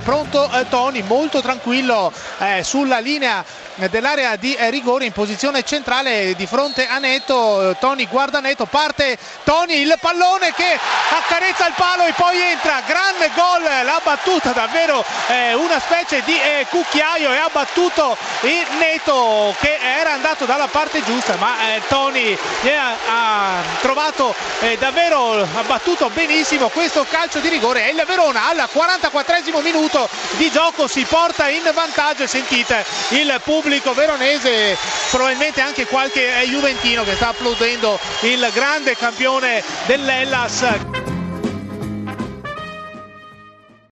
pronto eh, Toni, molto tranquillo eh, sulla linea dell'area di eh, rigore in posizione centrale di fronte a Neto. Toni guarda Neto, parte Toni, il pallone che accarezza il palo e poi entra. Grande gol, l'ha battuta davvero eh, una specie di eh, cucchiaio e ha battuto il Neto che era andato dalla parte giusta, ma eh, Toni ha, ha, trovato eh, davvero, ha battuto benissimo questo calcio di rigore e il Verona al 44 minuto di gioco si porta in vantaggio. Sentite il pubblico veronese, probabilmente anche qualche Juventino che sta applaudendo il grande campione dell'Ellas